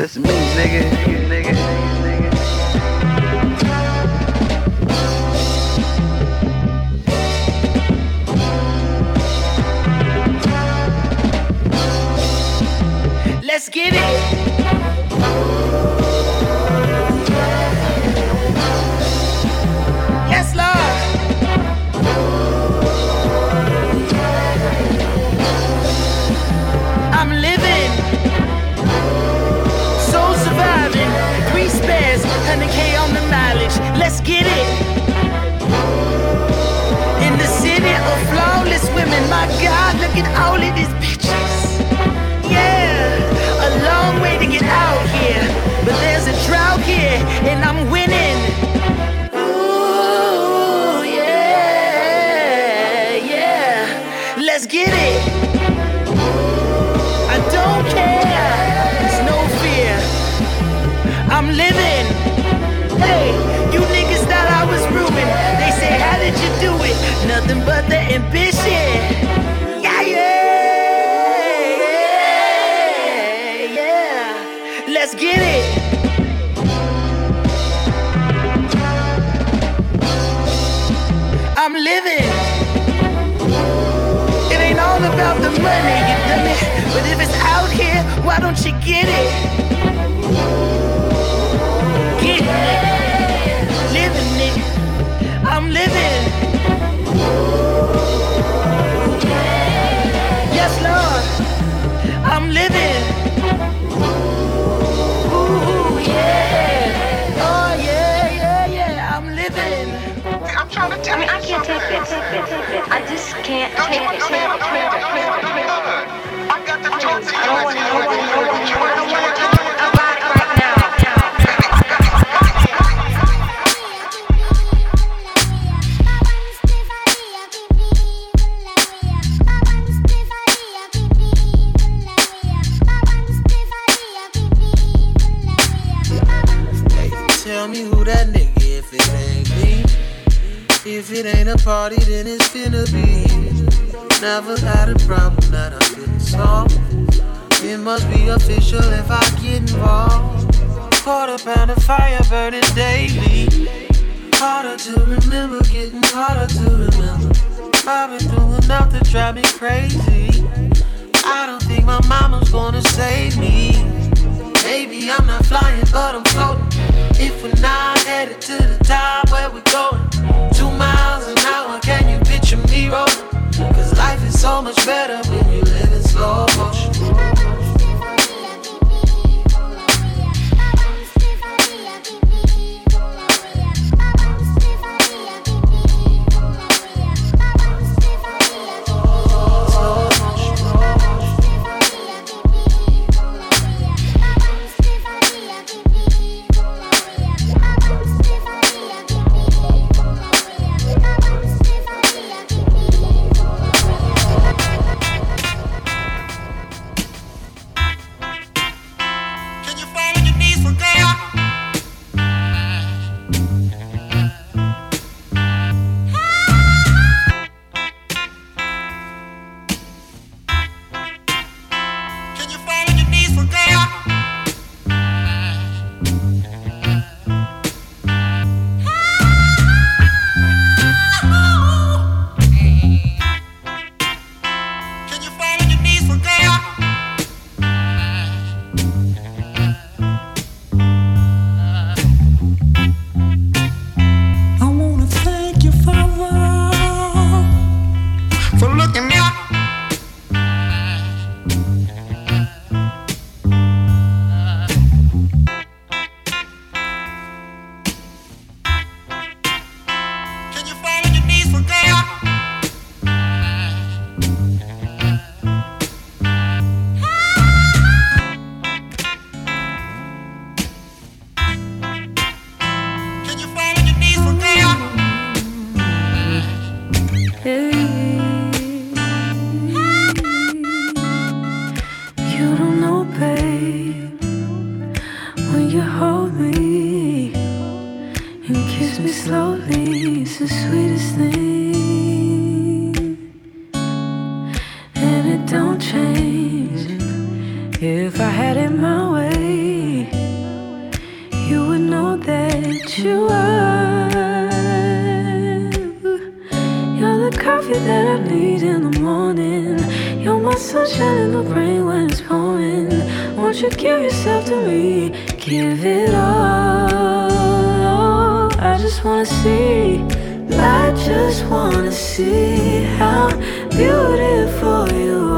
That's me, nigga, nigga. Let's get it. God, look Let's get it. I'm living. It ain't all about the money, you dummy. But if it's out here, why don't you get it? Get it. Living it. I'm living. Yes, Lord. I'm living. I just can't Don't take it. understand? It, take it, take it, take it. I got to talk to you. I don't want to. Official if I get involved. Quarter pound of fire burning daily. Harder to remember, getting harder to remember. I've been through enough to drive me crazy. I don't think my mama's gonna save me. Maybe I'm not flying, but I'm floating. If we're not headed to the top, where we going? Two miles an hour, can you picture me rolling? Cause life is so much better when you live in slow motion. If I had it my way, you would know that you are. You're the coffee that I need in the morning. You're my sunshine in the rain when it's pouring. Won't you give yourself to me? Give it all. I just wanna see. I just wanna see how beautiful you are.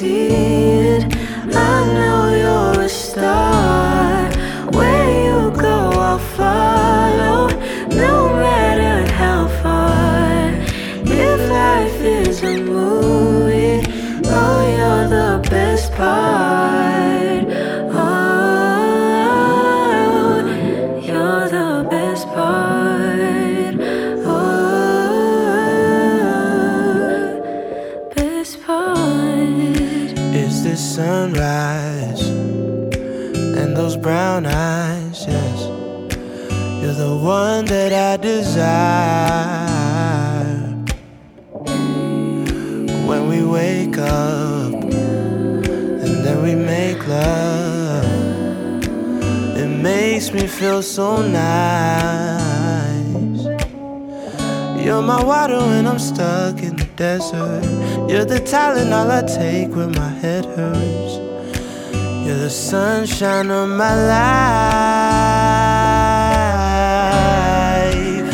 See brown eyes, yes. You're the one that I desire. When we wake up and then we make love, it makes me feel so nice. You're my water when I'm stuck in the desert. You're the Tylenol I take when my head hurts. You're the sunshine of my life.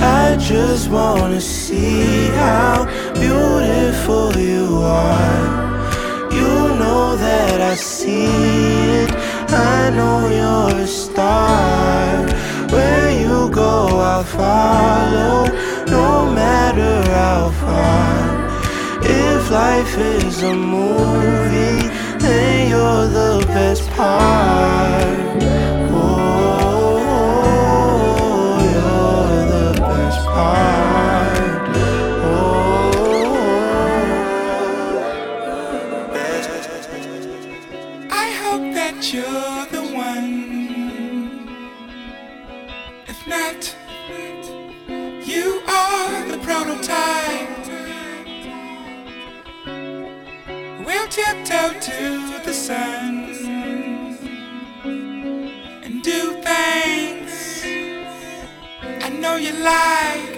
I just wanna see how beautiful you are. You know that I see it. I know you're a star. Where you go, I'll follow, no matter how far. If life is a movie, then you're the best part. We'll tiptoe to the sun and do things I know you like.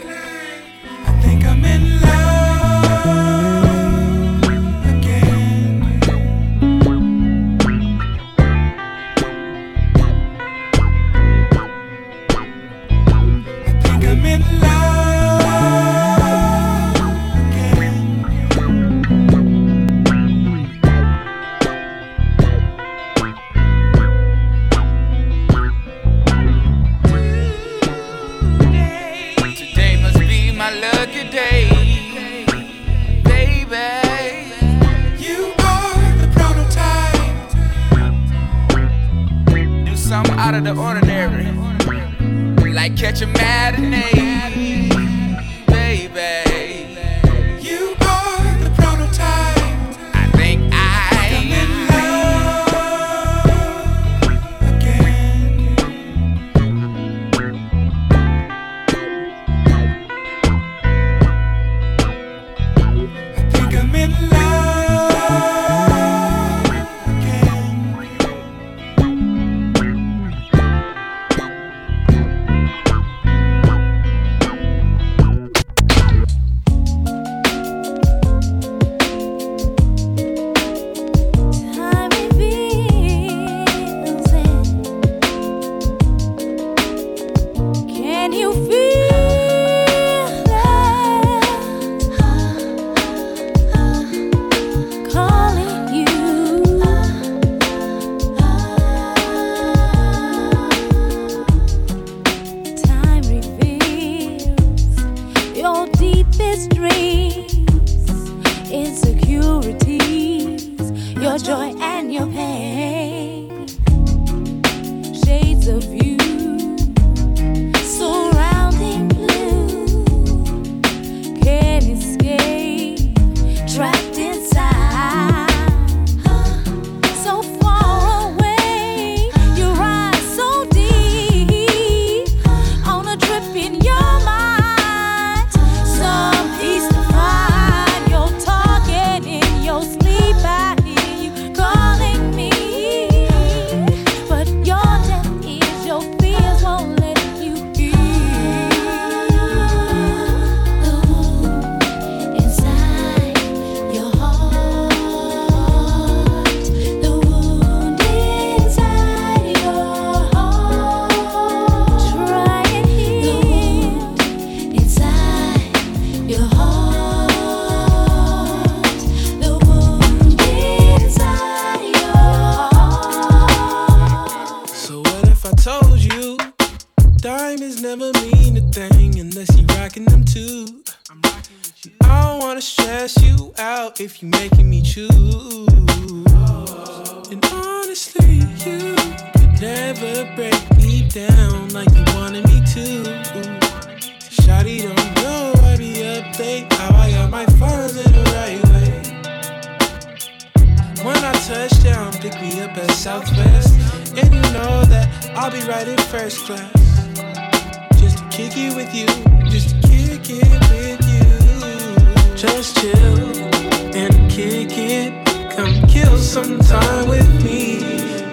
some time with me.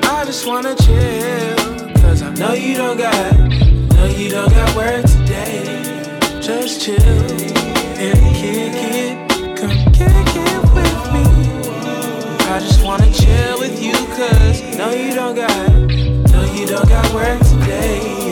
I just wanna chill. Cause I know you don't got, know you don't got work today. Just chill and kick it. Come kick it with me. I just wanna chill with you, cause know you don't got, no you don't got work today.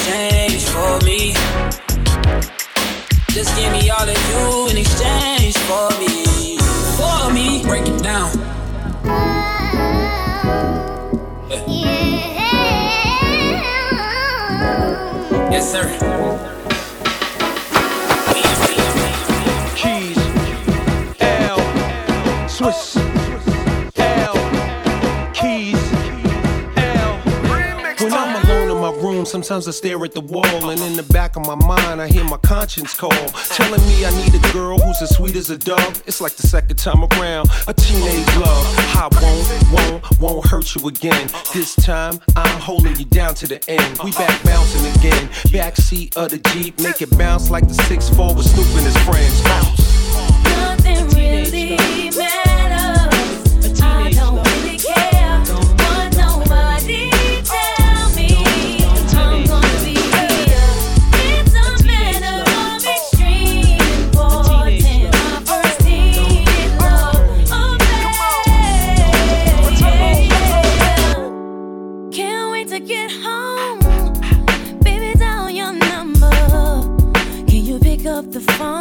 exchange for me. Just give me all of you in exchange for me. For me, break it down. Yeah. Yes, sir. Sometimes I stare at the wall, and in the back of my mind, I hear my conscience call, telling me I need a girl who's as sweet as a dove. It's like the second time around, a teenage love. I won't, won't, won't hurt you again. This time, I'm holding you down to the end. We back bouncing again, backseat of the Jeep, make it bounce like the 6-4 with Snoop and his friends. Bounce. Nothing really matters. the phone.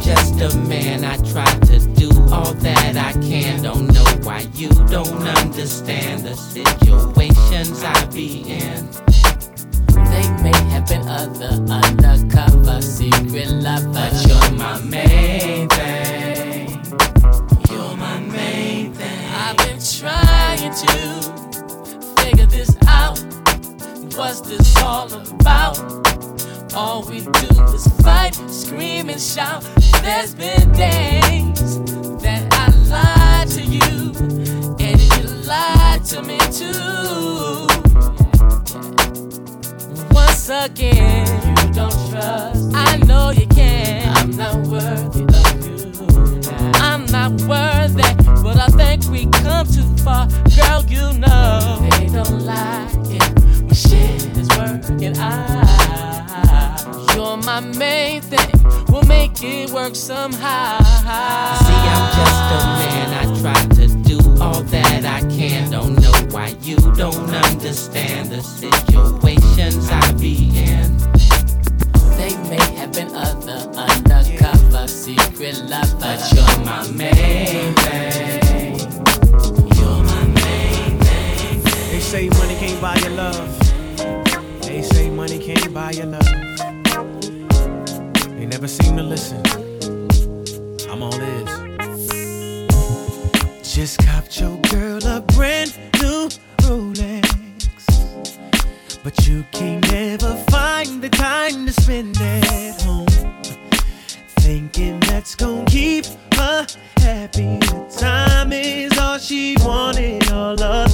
Just a man, I try to do all that I can. Don't know why you don't understand the situations I be in. They may have been other undercover secret lovers, but you're my main thing. You're my main thing. I've been trying to figure this out. What's this all about? All we do is fight, scream, and shout. There's been days that I lied to you, and you lied to me too. Once again, you don't trust. I know you can. I'm not worthy of you. I'm not worthy, but I think we come too far. Girl, you know they don't like it. We shit is working out. You're my main thing. We'll make it work somehow. See, I'm just a man. I try to do all that I can. Don't know why you don't understand the situations I be in. They may have been other undercover secret lovers, but you're my main thing. You're my main thing. They say money can't buy your love. They money can't buy your love. They never seem to listen. I'm all ears. Just copped your girl a brand new Rolex. But you can't never find the time to spend at home. Thinking that's gonna keep her happy. The time is all she wanted all alone.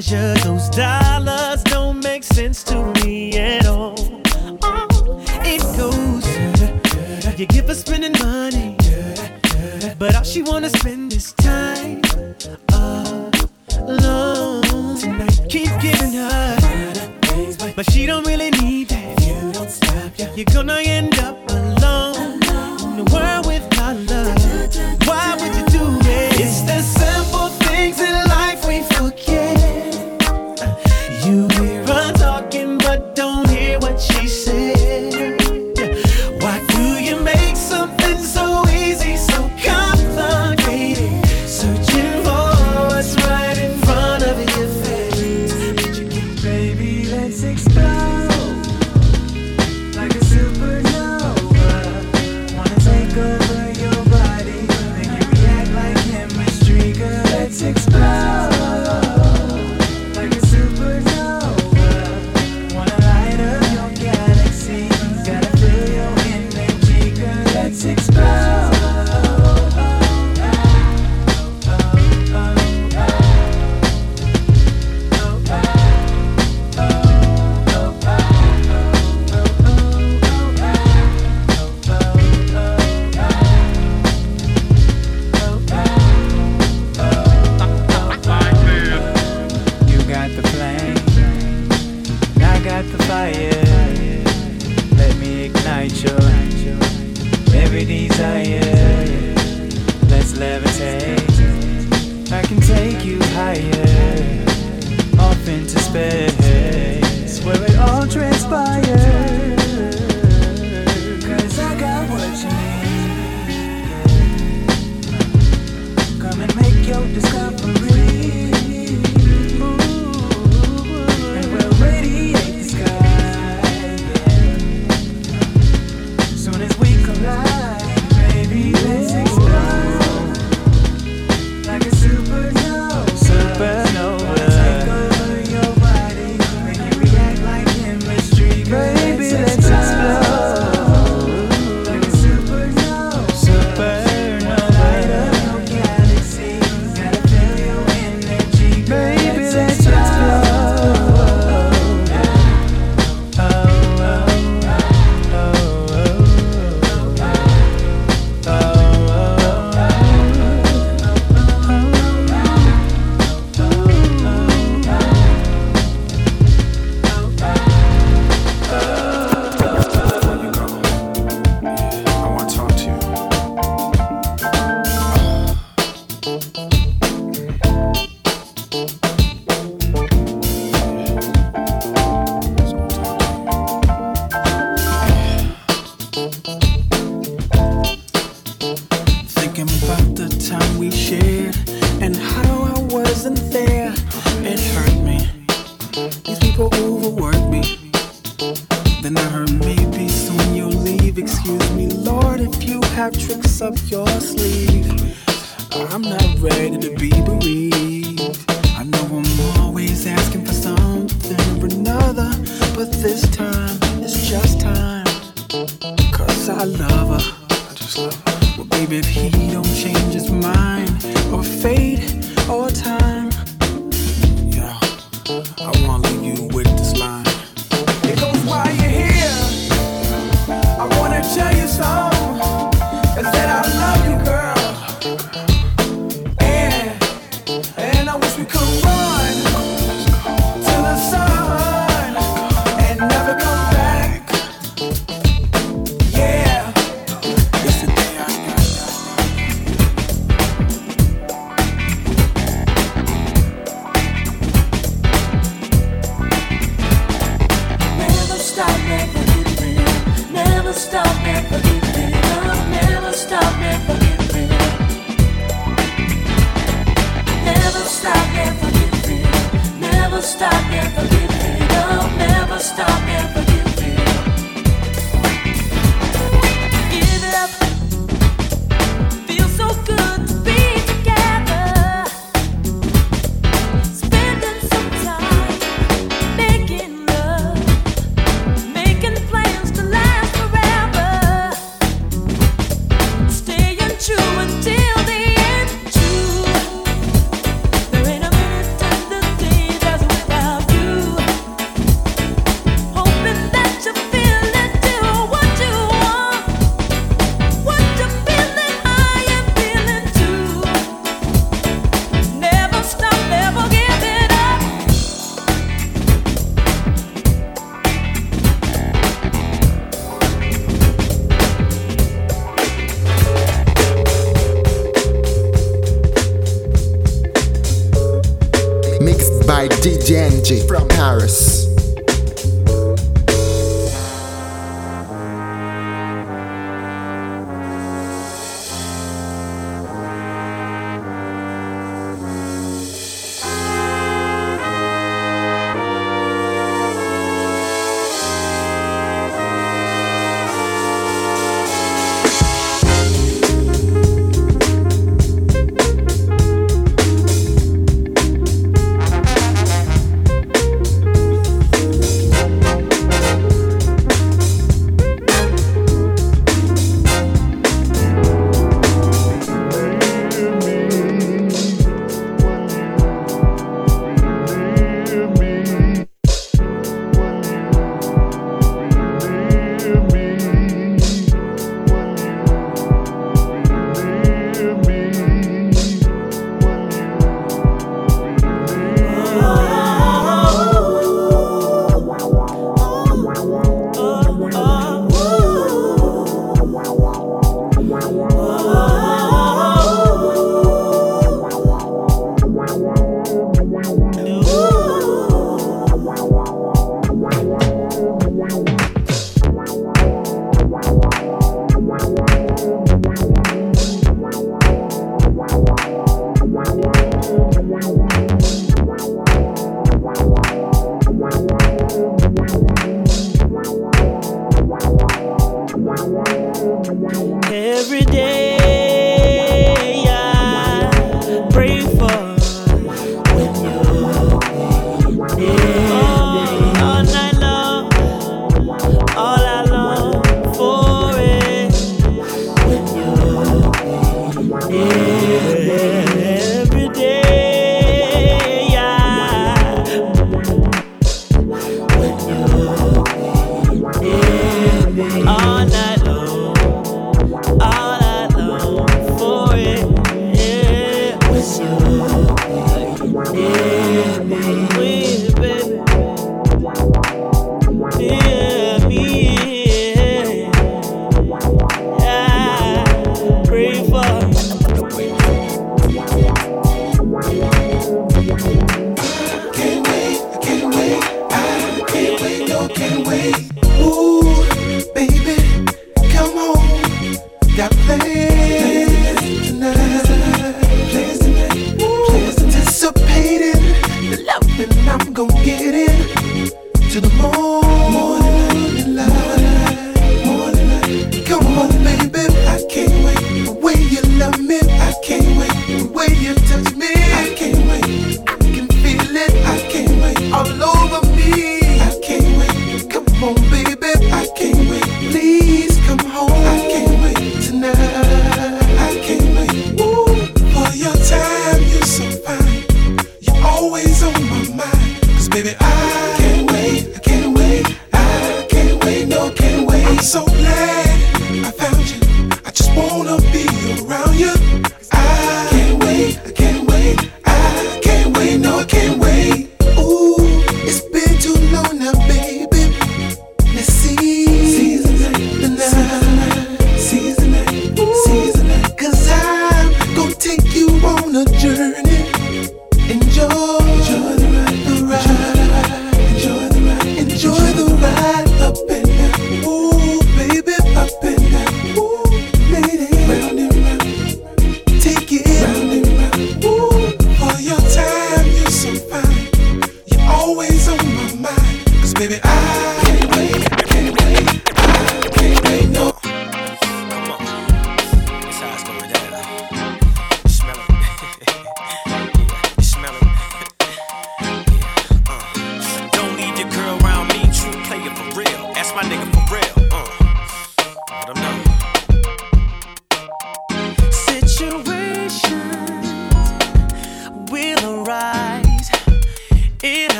Those dollars don't make sense to me at all. Oh, it goes. You give her spending money, but all she wanna spend is time alone. Tonight, keep giving her, but she don't really need that. You don't stop, you're gonna end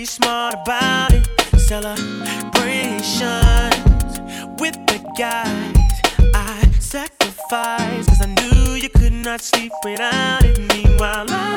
be smart about it. Celebrations with the guys. I sacrificed, cause I knew you could not sleep without it. Meanwhile, I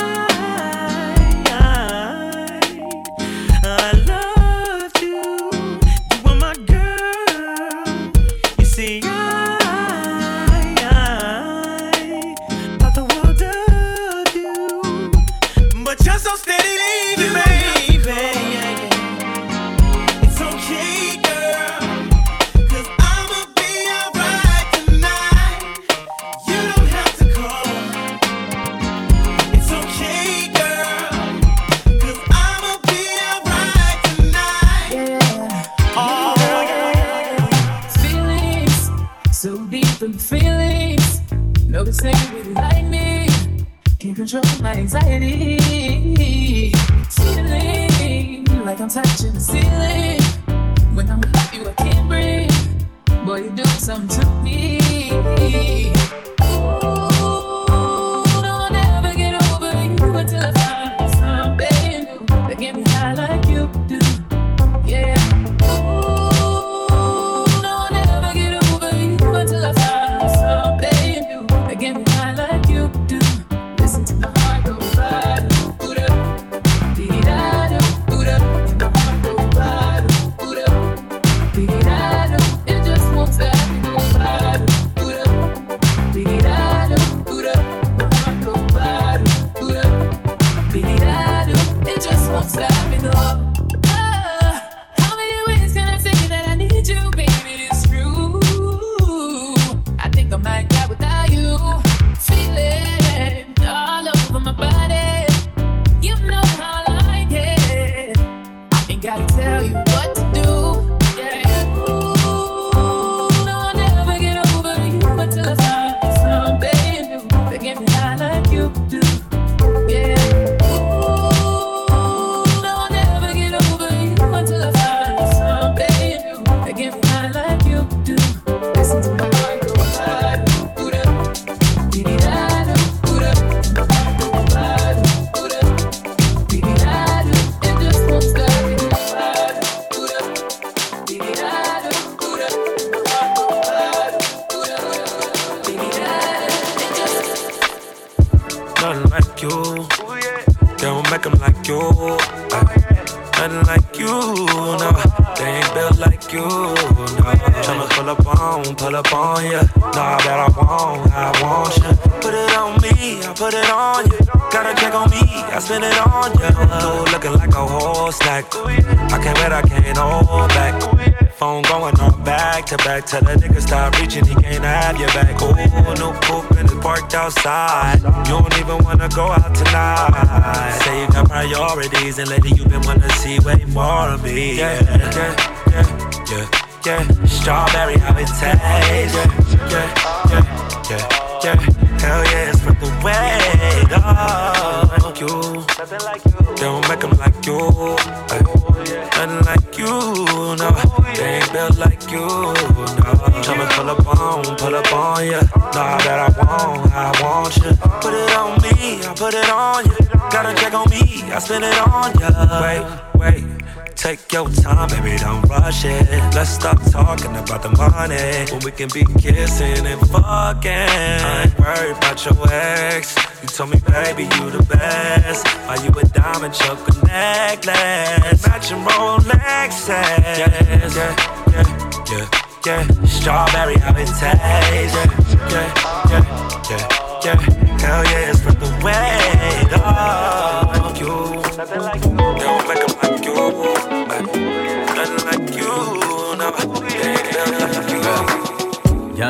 on ya. Nah, that I won't, I want ya. Put it on me, I put it on ya. Gotta check on me, I spend it on ya. Looking like a whole snack. I can't wait, I can't hold back. Phone going on back to back. Tell that nigga stop reaching, he can't have your back. Ooh, new poop and it's parked outside. You don't even wanna go out tonight. Say you got priorities, and lady, you been wanna see way more of me. yeah, yeah. yeah. yeah yeah. Strawberry, how it tastes, yeah, yeah, yeah, yeah, yeah. Hell yeah, it's worth the wait. Oh, you don't make 'em like you, uh, nothing like you, no. They ain't built like you, no. Tryna pull up on, pull up on ya. Nah, that I want, I want you. Put it on me, I put it on ya. Got a check on me, I spend it on ya. Wait, wait. Take your time, baby, don't rush it. Let's stop talking about the money when we can be kissing and fucking. I ain't worried about your ex. You told me, baby, you the best. Are you a diamond choker necklace? Matching Rolex. Yeah, yeah, yeah, yeah yeah. Strawberry, how yeah, yeah, yeah, yeah, yeah. Hell yeah, it's from the way. Oh.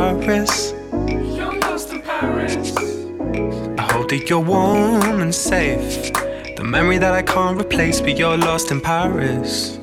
Lost in Paris. I hope that you're warm and safe. The memory that I can't replace, but you're lost in Paris.